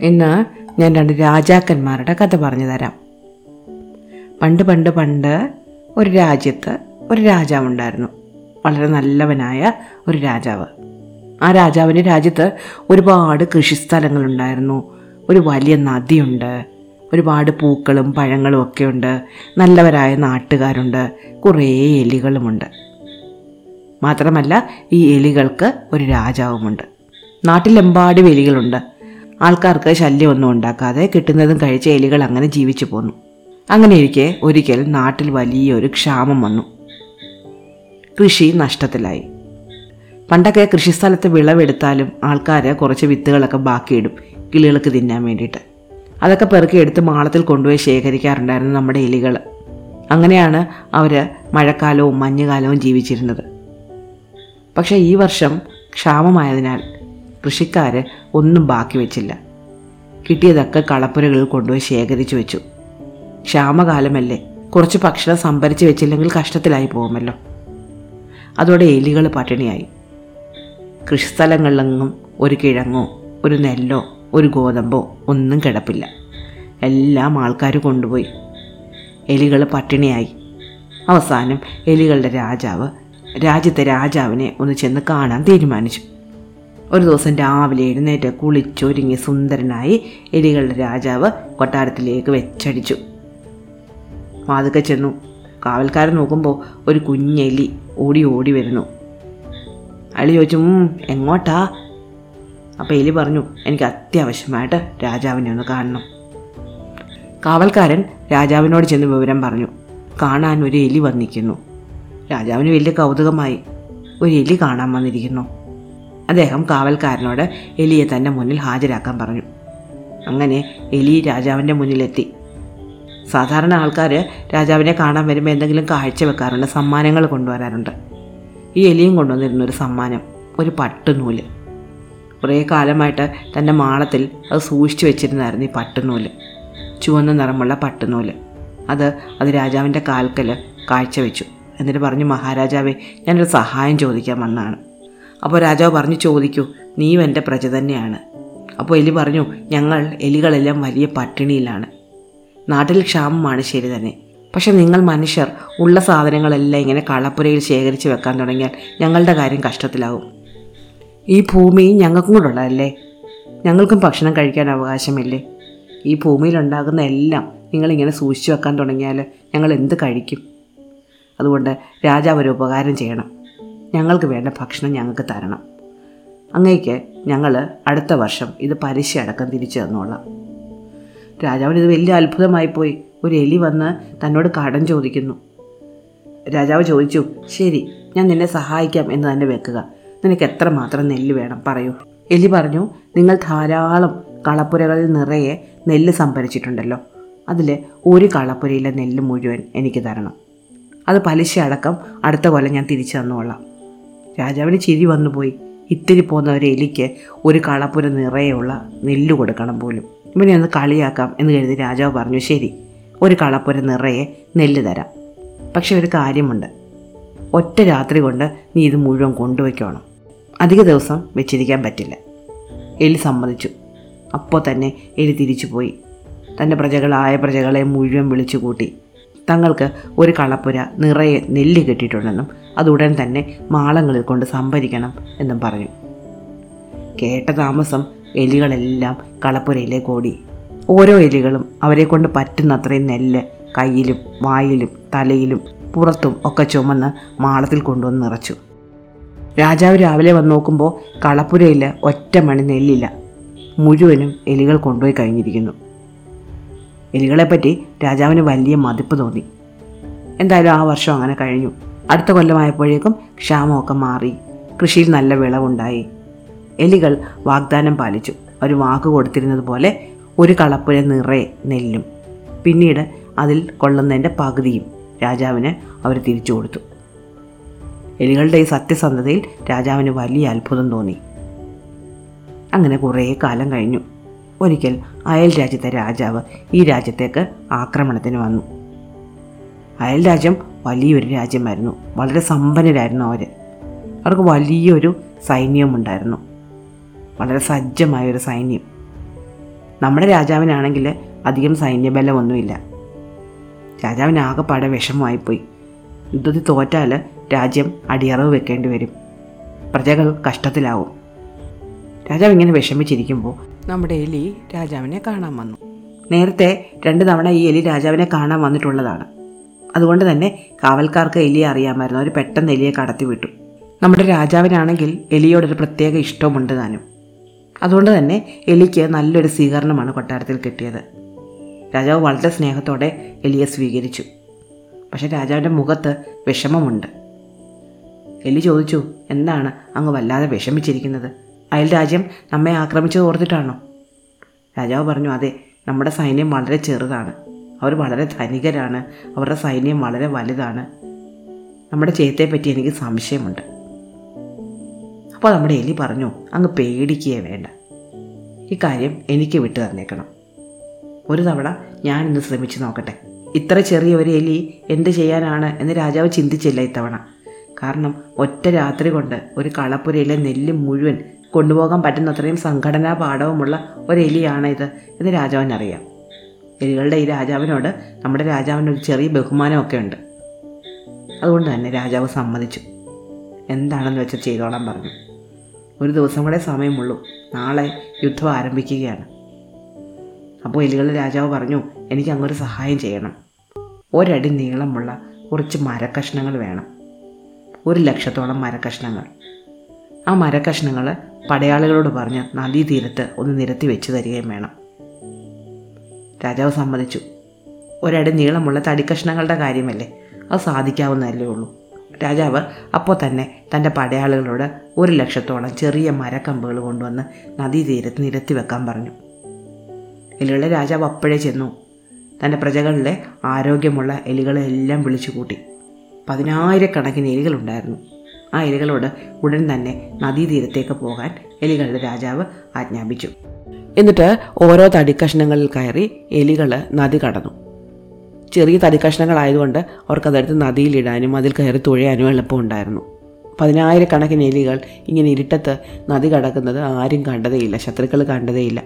ഇന്ന് ഞാൻ രണ്ട് രാജാക്കന്മാരുടെ കഥ പറഞ്ഞു തരാം. പണ്ട് പണ്ട് പണ്ട് ഒരു രാജ്യത്ത് ഒരു രാജാവുണ്ടായിരുന്നു വളരെ നല്ലവനായ ഒരു രാജാവ്. ആ രാജാവിന്റെ രാജ്യത്ത് ഒരുപാട് കൃഷിസ്ഥലങ്ങളുണ്ടായിരുന്നു. ഒരു വലിയ നദിയുണ്ട്. ഒരുപാട് പൂക്കളും പഴങ്ങളും ഒക്കെ ഉണ്ട് നല്ലവരായ നാട്ടുകാരുണ്ട്. കുറേ എലികളുമുണ്ട്. മാത്രമല്ല ഈ എലികൾക്ക് ഒരു രാജാവുമുണ്ട്. നാട്ടിലെമ്പാടും എലികളുണ്ട്. ആൾക്കാർക്ക് ശല്യമൊന്നും ഉണ്ടാക്കാതെ കിട്ടുന്നതും കഴിച്ച എലികൾ അങ്ങനെ ജീവിച്ചു പോന്നു. അങ്ങനെ ഇരിക്കെ ഒരിക്കൽ നാട്ടിൽ വലിയൊരു ക്ഷാമം വന്നു. കൃഷി നഷ്ടത്തിലായി. പണ്ടൊക്കെ കൃഷിസ്ഥലത്ത് വിളവെടുത്താലും ആൾക്കാർ കുറച്ച് വിത്തുകളൊക്കെ ബാക്കിയിടും കിളികൾക്ക് തിന്നാൻ വേണ്ടിയിട്ട്. അതൊക്കെ പെറുക്കി എടുത്ത് മാളത്തിൽ കൊണ്ടുപോയി ശേഖരിക്കാറുണ്ടായിരുന്നു നമ്മുടെ എലികൾ. അങ്ങനെയാണ് അവർ മഴക്കാലവും മഞ്ഞുകാലവും ജീവിച്ചിരുന്നത്. പക്ഷേ ഈ വർഷം ക്ഷാമമായതിനാൽ കൃഷിക്കാർ ഒന്നും ബാക്കി വെച്ചില്ല. കിട്ടിയതൊക്കെ കളപ്പുരകളിൽ കൊണ്ടുപോയി ശേഖരിച്ചു വെച്ചു. ക്ഷാമകാലമല്ലേ കുറച്ച് ഭക്ഷണം സംഭരിച്ച് വെച്ചില്ലെങ്കിൽ കഷ്ടത്തിലായി പോകുമല്ലോ. അതോടെ എലികൾ പട്ടിണിയായി. കൃഷിസ്ഥലങ്ങളിലെങ്ങും ഒരു കിഴങ്ങോ ഒരു നെല്ലോ ഒരു ഗോതമ്പോ ഒന്നും കിടപ്പില്ല. എല്ലാം ആൾക്കാർ കൊണ്ടുപോയി. എലികൾ പട്ടിണിയായി. അവസാനം എലികളുടെ രാജാവ് രാജ്യത്തെ രാജാവിനെ ഒന്ന് ചെന്ന് കാണാൻ തീരുമാനിച്ചു. ഒരു ദിവസം രാവിലെ എഴുന്നേറ്റ് കുളിച്ചൊരുങ്ങി സുന്ദരനായി എലികളുടെ രാജാവ് കൊട്ടാരത്തിലേക്ക് വെച്ചടിച്ചു. മാതുക്ക ചെന്നു. കാവൽക്കാരൻ നോക്കുമ്പോൾ ഒരു കുഞ്ഞെലി ഓടി ഓടി വരുന്നു. അയാൾ ചോദിച്ചു എങ്ങോട്ടാ? അപ്പോൾ എലി പറഞ്ഞു എനിക്ക് അത്യാവശ്യമായിട്ട് രാജാവിനെ ഒന്ന് കാണണം. കാവൽക്കാരൻ രാജാവിനോട് ചെന്ന് വിവരം പറഞ്ഞു. കാണാൻ ഒരു എലി വന്നിരിക്കുന്നു. രാജാവിന് വലിയ കൗതുകമായി. ഒരു എലി കാണാൻ വന്നിരിക്കുന്നു. അദ്ദേഹം കാവൽക്കാരനോട് എലിയെ തന്റെ മുന്നിൽ ഹാജരാക്കാൻ പറഞ്ഞു. അങ്ങനെ എലി രാജാവിന്റെ മുന്നിലെത്തി. സാധാരണ ആൾക്കാർ രാജാവിനെ കാണാൻ വരുമ്പോൾ എന്തെങ്കിലും കാഴ്ച വെക്കാറുണ്ട് സമ്മാനങ്ങൾ കൊണ്ടുവരാറുണ്ട്. ഈ എലിയും കൊണ്ടുവന്നിരുന്ന ഒരു സമ്മാനം ഒരു പട്ടുനൂൽ. കുറേ കാലമായിട്ട് തന്റെ മാളത്തിൽ അത് സൂക്ഷിച്ചു വെച്ചിരുന്നായിരുന്നു ഈ പട്ടുനൂൽ. ചുവന്ന നിറമുള്ള പട്ടുനൂൽ. അത് അത് രാജാവിന്റെ കാൽക്കൽ കാഴ്ചവെച്ചു. എന്നിട്ട് പറഞ്ഞു മഹാരാജാവേ ഞാനൊരു സഹായം ചോദിക്കാൻ വന്നതാണ്. അപ്പോൾ രാജാവ് പറഞ്ഞു ചോദിക്കൂ നീയും എന്റെ പ്രജ തന്നെയാണ്. അപ്പോൾ എലി പറഞ്ഞു ഞങ്ങൾ എലികളെല്ലാം വലിയ പട്ടിണിയിലാണ്. നാട്ടിൽ ക്ഷാമമാണ് ശരി തന്നെ. പക്ഷെ നിങ്ങൾ മനുഷ്യർ ഉള്ള സാധനങ്ങളെല്ലാം ഇങ്ങനെ കളപ്പുരയിൽ ശേഖരിച്ച് വെക്കാൻ തുടങ്ങിയാൽ ഞങ്ങളുടെ കാര്യം കഷ്ടത്തിലാവും. ഈ ഭൂമി ഞങ്ങൾക്കും കൂടെ ഉള്ളതല്ലേ? ഞങ്ങൾക്കും ഭക്ഷണം കഴിക്കാൻ അവകാശമില്ലേ? ഈ ഭൂമിയിലുണ്ടാകുന്ന എല്ലാം നിങ്ങളിങ്ങനെ സൂക്ഷിച്ചു വെക്കാൻ തുടങ്ങിയാൽ ഞങ്ങൾ എന്ത് കഴിക്കും? അതുകൊണ്ട് രാജാവ് ഒരു ഉപകാരം ചെയ്യണം. ഞങ്ങൾക്ക് വേണ്ട ഭക്ഷണം ഞങ്ങൾക്ക് തരണം. അങ്ങേക്ക് ഞങ്ങൾ അടുത്ത വർഷം ഇത് പലിശ അടക്കം തിരിച്ചു തന്നോളാം. രാജാവിന് ഇത് വലിയ അത്ഭുതമായി പോയി. ഒരു എലി വന്ന് തന്നോട് കടം ചോദിക്കുന്നു. രാജാവ് ചോദിച്ചു ശരി ഞാൻ നിന്നെ സഹായിക്കാം എന്ന് തന്നെ വെക്കുക. നിനക്ക് എത്ര മാത്രം നെല്ല് വേണം പറയൂ. എലി പറഞ്ഞു നിങ്ങൾ ധാരാളം കളപ്പുരകളിൽ നിറയെ നെല്ല് സംഭരിച്ചിട്ടുണ്ടല്ലോ. അതിൽ ഒരു കളപ്പുരയിലെ നെല്ല് മുഴുവൻ എനിക്ക് തരണം. അത് പലിശ അടക്കം അടുത്ത കൊല്ലം ഞാൻ തിരിച്ചു തന്നോളാം. രാജാവിന് ചിരി വന്നുപോയി ഇത്തിരി പോകുന്ന ഒരു എലിക്ക് ഒരു കളപ്പുര നിറയെയുള്ള നെല്ല് കൊടുക്കണം പോലും. ഇവനെ ഒന്ന് കളിയാക്കാം എന്ന് കരുതി രാജാവ് പറഞ്ഞു ശരി ഒരു കളപ്പുര നിറയെ നെല്ല് തരാം. പക്ഷെ ഒരു കാര്യമുണ്ട്. ഒറ്റ രാത്രി കൊണ്ട് നീ ഇത് മുഴുവൻ കൊണ്ടുവയ്ക്കണം. അധിക ദിവസം വെച്ചിരിക്കാൻ പറ്റില്ല. എലി സമ്മതിച്ചു. അപ്പോൾ തന്നെ എലി തിരിച്ചു പോയി തന്റെ പ്രജകളായ പ്രജകളെ മുഴുവൻ വിളിച്ചു കൂട്ടി തങ്ങൾക്ക് ഒരു കളപ്പുര നിറയെ നെല്ല് കെട്ടിയിട്ടുണ്ടെന്നും അതുടൻ തന്നെ മാളങ്ങളിൽ കൊണ്ട് സംഭരിക്കണം എന്നും പറഞ്ഞു. കേട്ട താമസം എലികളെല്ലാം കളപ്പുരയിലേക്ക് ഓടി ഓരോ എലികളും അവരെ കൊണ്ട് പറ്റുന്നത്രയും നെല്ല് കയ്യിലും വായിലും തലയിലും പുറത്തും ഒക്കെ ചുമന്ന് മാളത്തിൽ കൊണ്ടുവന്ന് നിറച്ചു. രാജാവ് രാവിലെ വന്ന് നോക്കുമ്പോൾ കളപ്പുരയിൽ ഒറ്റ മണി നെല്ലില്ല. മുഴുവനും എലികൾ കൊണ്ടുപോയി കഴിഞ്ഞിരിക്കുന്നു. എലികളെപ്പറ്റി രാജാവിന് വലിയ മതിപ്പ് തോന്നി. എന്തായാലും ആ വർഷം അങ്ങനെ കഴിഞ്ഞു. അടുത്ത കൊല്ലമായപ്പോഴേക്കും ക്ഷാമമൊക്കെ മാറി. കൃഷിയിൽ നല്ല വിളവുണ്ടായി. എലികൾ വാഗ്ദാനം പാലിച്ചു. ഒരു വാക്ക് കൊടുത്തിരുന്നത് പോലെ ഒരു കളപ്പുര നിറയെ നെല്ലും. പിന്നീട് അതിൽ കൊള്ളുന്നതിന്റെ പകുതിയും രാജാവിന് അവർ തിരിച്ചു കൊടുത്തു. എലികളുടെ ഈ സത്യസന്ധതയിൽ രാജാവിന് വലിയ അത്ഭുതം തോന്നി. അങ്ങനെ കുറേ കാലം കഴിഞ്ഞു. ഒരിക്കൽ അയൽ രാജ്യത്തെ രാജാവ് ഈ രാജ്യത്തേക്ക് ആക്രമണത്തിന് വന്നു. അയൽ രാജ്യം വലിയൊരു രാജ്യമായിരുന്നു. വളരെ സമ്പന്നരായിരുന്നു അവർ അവർക്ക് വലിയൊരു സൈന്യമുണ്ടായിരുന്നു. വളരെ സജ്ജമായൊരു സൈന്യം. നമ്മുടെ രാജാവിനാണെങ്കിൽ അധികം സൈന്യബലമൊന്നുമില്ല. രാജാവിന് ആകെപ്പാടെ വിഷമമായിപ്പോയി. യുദ്ധത്തിൽ തോറ്റാൽ രാജ്യം അടിയറവ് വെക്കേണ്ടി വരും. പ്രജകൾ കഷ്ടത്തിലാവും. രാജാവ് ഇങ്ങനെ വിഷമിച്ചിരിക്കുമ്പോൾ നമ്മുടെ എലി രാജാവിനെ കാണാൻ വന്നു. നേരത്തെ രണ്ട് തവണ ഈ എലി രാജാവിനെ കാണാൻ വന്നിട്ടുള്ളതാണ്. അതുകൊണ്ട് തന്നെ കാവൽക്കാർക്ക് എലിയെ അറിയാമായിരുന്നു. അവർ പെട്ടെന്ന് എലിയെ കടത്തി വിട്ടു നമ്മുടെ രാജാവിനാണെങ്കിൽ എലിയോടൊരു പ്രത്യേക ഇഷ്ടമുണ്ട് താനും. അതുകൊണ്ട് തന്നെ എലിക്ക് നല്ലൊരു സ്വീകരണമാണ് കൊട്ടാരത്തിൽ കിട്ടിയത്. രാജാവ് വളരെ സ്നേഹത്തോടെ എലിയെ സ്വീകരിച്ചു. പക്ഷെ രാജാവിന്റെ മുഖത്ത് വിഷമമുണ്ട്. എലി ചോദിച്ചു എന്താണ് അങ്ങ് വല്ലാതെ വിഷമിച്ചിരിക്കുന്നത്? അയൽ രാജ്യം നമ്മെ ആക്രമിച്ചത് ഓർത്തിട്ടാണോ? രാജാവ് പറഞ്ഞു അതെ നമ്മുടെ സൈന്യം വളരെ ചെറുതാണ്. അവർ വളരെ ധനികരാണ്. അവരുടെ സൈന്യം വളരെ വലുതാണ്. നമ്മുടെ ചെയ്യത്തെപ്പറ്റി എനിക്ക് സംശയമുണ്ട്. അപ്പോൾ നമ്മുടെ എലി പറഞ്ഞു അങ്ങ് പേടിക്കുകയേ വേണ്ട. ഈ കാര്യം എനിക്ക് വിട്ടു തന്നേക്കണം. ഒരു തവണ ഞാനിന്ന് ശ്രമിച്ചു നോക്കട്ടെ. ഇത്ര ചെറിയ ഒരു എലി എന്ത് ചെയ്യാനാണ് എന്ന് രാജാവ് ചിന്തിച്ചില്ല ഇത്തവണ. കാരണം ഒറ്റ രാത്രി കൊണ്ട് ഒരു കളപ്പുരയിലെ നെല്ല് മുഴുവൻ കൊണ്ടുപോകാൻ പറ്റുന്നത്രയും സംഘടനാ പാഠവുമുള്ള ഒരു എലിയാണ് ഇത് എന്ന് രാജാവിനറിയാം. എലികളുടെ ഈ രാജാവിനോട് നമ്മുടെ രാജാവിന് ഒരു ചെറിയ ബഹുമാനമൊക്കെ ഉണ്ട്. അതുകൊണ്ട് തന്നെ രാജാവ് സമ്മതിച്ചു. എന്താണെന്ന് വെച്ചാൽ ചെയ്തോളാൻ പറഞ്ഞു. ഒരു ദിവസം കൂടെ സമയമുള്ളൂ. നാളെ യുദ്ധം ആരംഭിക്കുകയാണ്. അപ്പോൾ എലികളുടെ രാജാവ് പറഞ്ഞു എനിക്ക് അങ്ങൊരു സഹായം ചെയ്യണം. ഒരടി നീളമുള്ള കുറച്ച് മരക്കഷ്ണങ്ങൾ വേണം. ഒരു ലക്ഷത്തോളം മരക്കഷ്ണങ്ങൾ. ആ മരക്കഷ്ണങ്ങൾ പടയാളികളോട് പറഞ്ഞ് നദീതീരത്ത് ഒന്ന് നിരത്തി വെച്ചു തരികയും വേണം. രാജാവ് സമ്മതിച്ചു. ഒരടി നീളമുള്ള തടിക്കഷ്ണങ്ങളുടെ കാര്യമല്ലേ? അത് സാധിക്കാവുന്നതല്ലേ ഉള്ളൂ. രാജാവ് അപ്പോൾ തന്നെ തന്റെ പടയാളികളോട് ഒരു ലക്ഷത്തോളം ചെറിയ മരക്കമ്പുകൾ കൊണ്ടുവന്ന് നദീതീരത്ത് നിരത്തി വെക്കാൻ പറഞ്ഞു. എലികളെ രാജാവ് അപ്പോഴേ ചെന്നു. തന്റെ പ്രജകളിലെ ആരോഗ്യമുള്ള എലികളെ എല്ലാം വിളിച്ചു കൂട്ടി പതിനായിരക്കണക്കിന് എലികളുണ്ടായിരുന്നു. ആ എലികളോട് ഉടൻ തന്നെ നദീതീരത്തേക്ക് പോകാൻ എലികളുടെ രാജാവ് ആജ്ഞാപിച്ചു. എന്നിട്ട് ഓരോ തടിക്കഷ്ണങ്ങളിൽ കയറി എലികൾ നദി കടന്നു. ചെറിയ തടിക്കഷ്ണങ്ങളായതുകൊണ്ട് അവർക്കതെടുത്ത് നദിയിലിടാനും അതിൽ കയറി തുഴയാനും എളുപ്പമുണ്ടായിരുന്നു. പതിനായിരക്കണക്കിന് എലികൾ ഇങ്ങനെ ഇരുട്ടത്ത് നദി കടക്കുന്നത് ആരും കണ്ടതേയില്ല ശത്രുക്കൾ കണ്ടതേയില്ല.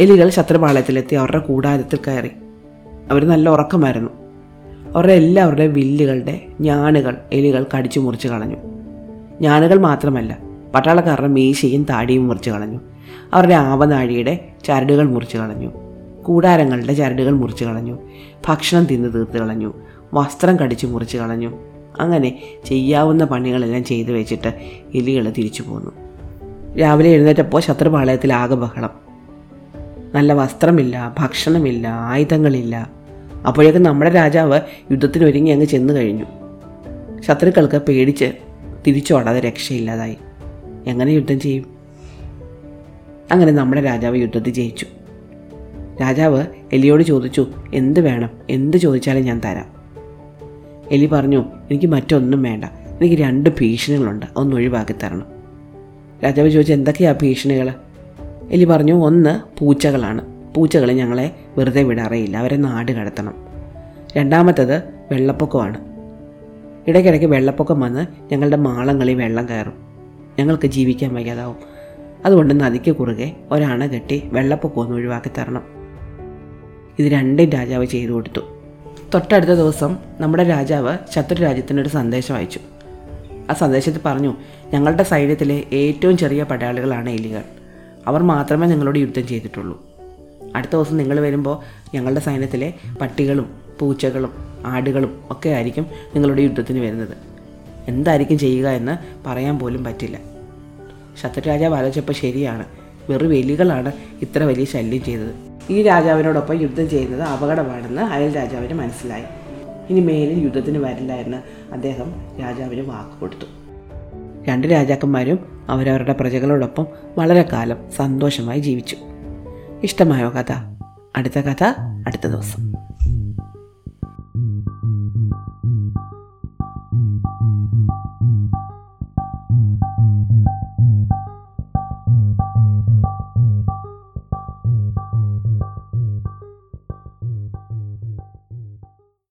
എലികൾ ശത്രുപാളയത്തിലെത്തി അവരുടെ കൂടാരത്തിൽ കയറി. അവർ നല്ല ഉറക്കമായിരുന്നു. അവരുടെ എല്ലാവരുടെ വില്ലുകളുടെ ഞാനുകൾ എലികൾ കടിച്ചു മുറിച്ച് കളഞ്ഞു. ഞാനുകൾ മാത്രമല്ല പട്ടാളക്കാരുടെ മീശയും താടിയും മുറിച്ച് കളഞ്ഞു. അവരുടെ ആവനാഴിയുടെ ചരടുകൾ മുറിച്ച് കളഞ്ഞു. കൂടാരങ്ങളുടെ ചരടുകൾ മുറിച്ച് കളഞ്ഞു. ഭക്ഷണം തിന്ന് തീർത്ത് കളഞ്ഞു. വസ്ത്രം കടിച്ചു മുറിച്ച് കളഞ്ഞു. അങ്ങനെ ചെയ്യാവുന്ന പണികളെല്ലാം ചെയ്തു വെച്ചിട്ട് എലികൾ തിരിച്ചു പോന്നു. രാവിലെ എഴുന്നേറ്റപ്പോൾ ശത്രുപാളയത്തിൽ ആകെ ബഹളം. നല്ല വസ്ത്രമില്ല ഭക്ഷണമില്ല ആയുധങ്ങളില്ല. അപ്പോഴേക്കും നമ്മുടെ രാജാവ് യുദ്ധത്തിനൊരുങ്ങി അങ്ങ് ചെന്നു കഴിഞ്ഞു. ശത്രുക്കൾക്ക് പേടിച്ച് തിരിച്ചോടാതെ രക്ഷയില്ലാതായി. എങ്ങനെ യുദ്ധം ചെയ്യും? അങ്ങനെ നമ്മുടെ രാജാവ് യുദ്ധത്തിൽ ജയിച്ചു. രാജാവ് എലിയോട് ചോദിച്ചു എന്ത് വേണം? എന്ത് ചോദിച്ചാലും ഞാൻ തരാം. എലി പറഞ്ഞു എനിക്ക് മറ്റൊന്നും വേണ്ട. എനിക്ക് രണ്ട് ഭീഷണികളുണ്ട്. ഒന്ന് ഒഴിവാക്കി തരണം. രാജാവ് ചോദിച്ചു എന്തൊക്കെയാണ് ഭീഷണികൾ എലി പറഞ്ഞു ഒന്ന് പൂച്ചകളാണ്. പൂച്ചകൾ ഞങ്ങളെ വെറുതെ വിടാറേയില്ല. അവരെ നാട് കടത്തണം. രണ്ടാമത്തത് വെള്ളപ്പൊക്കമാണ്. ഇടയ്ക്കിടയ്ക്ക് വെള്ളപ്പൊക്കം വന്ന് ഞങ്ങളുടെ മാളങ്ങളിൽ വെള്ളം കയറും. ഞങ്ങൾക്ക് ജീവിക്കാൻ വയ്യാതാവും. അതുകൊണ്ട് നദിക്ക് കുറുകെ ഒരണ കെട്ടി വെള്ളപ്പൊക്കം ഒന്ന് ഒഴിവാക്കി തരണം. ഇത് രണ്ടും രാജാവ് ചെയ്തു കൊടുത്തു. തൊട്ടടുത്ത ദിവസം നമ്മുടെ രാജാവ് ശത്രു രാജ്യത്തിനൊരു സന്ദേശം അയച്ചു. ആ സന്ദേശത്തിൽ പറഞ്ഞു ഞങ്ങളുടെ സൈന്യത്തിലെ ഏറ്റവും ചെറിയ പടയാളികളാണ് എലികൾ. അവർ മാത്രമേ ഞങ്ങളോട് യുദ്ധം ചെയ്തിട്ടുള്ളൂ. അടുത്ത ദിവസം നിങ്ങൾ വരുമ്പോൾ ഞങ്ങളുടെ സൈന്യത്തിലെ പട്ടികളും പൂച്ചകളും ആടുകളും ഒക്കെ ആയിരിക്കും നിങ്ങളുടെ യുദ്ധത്തിന് വരുന്നത്. എന്തായിരിക്കും ചെയ്യുക എന്ന് പറയാൻ പോലും പറ്റില്ല. ശത്രുരാജാവ് ആലോചിച്ചപ്പോൾ ശരിയാണ്. വെറു എലികളാണ് ഇത്ര വലിയ ശല്യം ചെയ്തത്. ഈ രാജാവിനോടൊപ്പം യുദ്ധം ചെയ്യുന്നത് അപകടമാണെന്ന് അയൽ രാജാവിന് മനസ്സിലായി. ഇനി മേലിൽ യുദ്ധത്തിന് വരില്ല എന്ന് അദ്ദേഹം രാജാവിന് വാക്ക് കൊടുത്തു. രണ്ട് രാജാക്കന്മാരും അവരവരുടെ പ്രജകളോടൊപ്പം വളരെ കാലം സന്തോഷമായി ജീവിച്ചു. ഇഷ്ടമായോ കഥ? അടുത്ത കഥ അടുത്ത ദിവസം.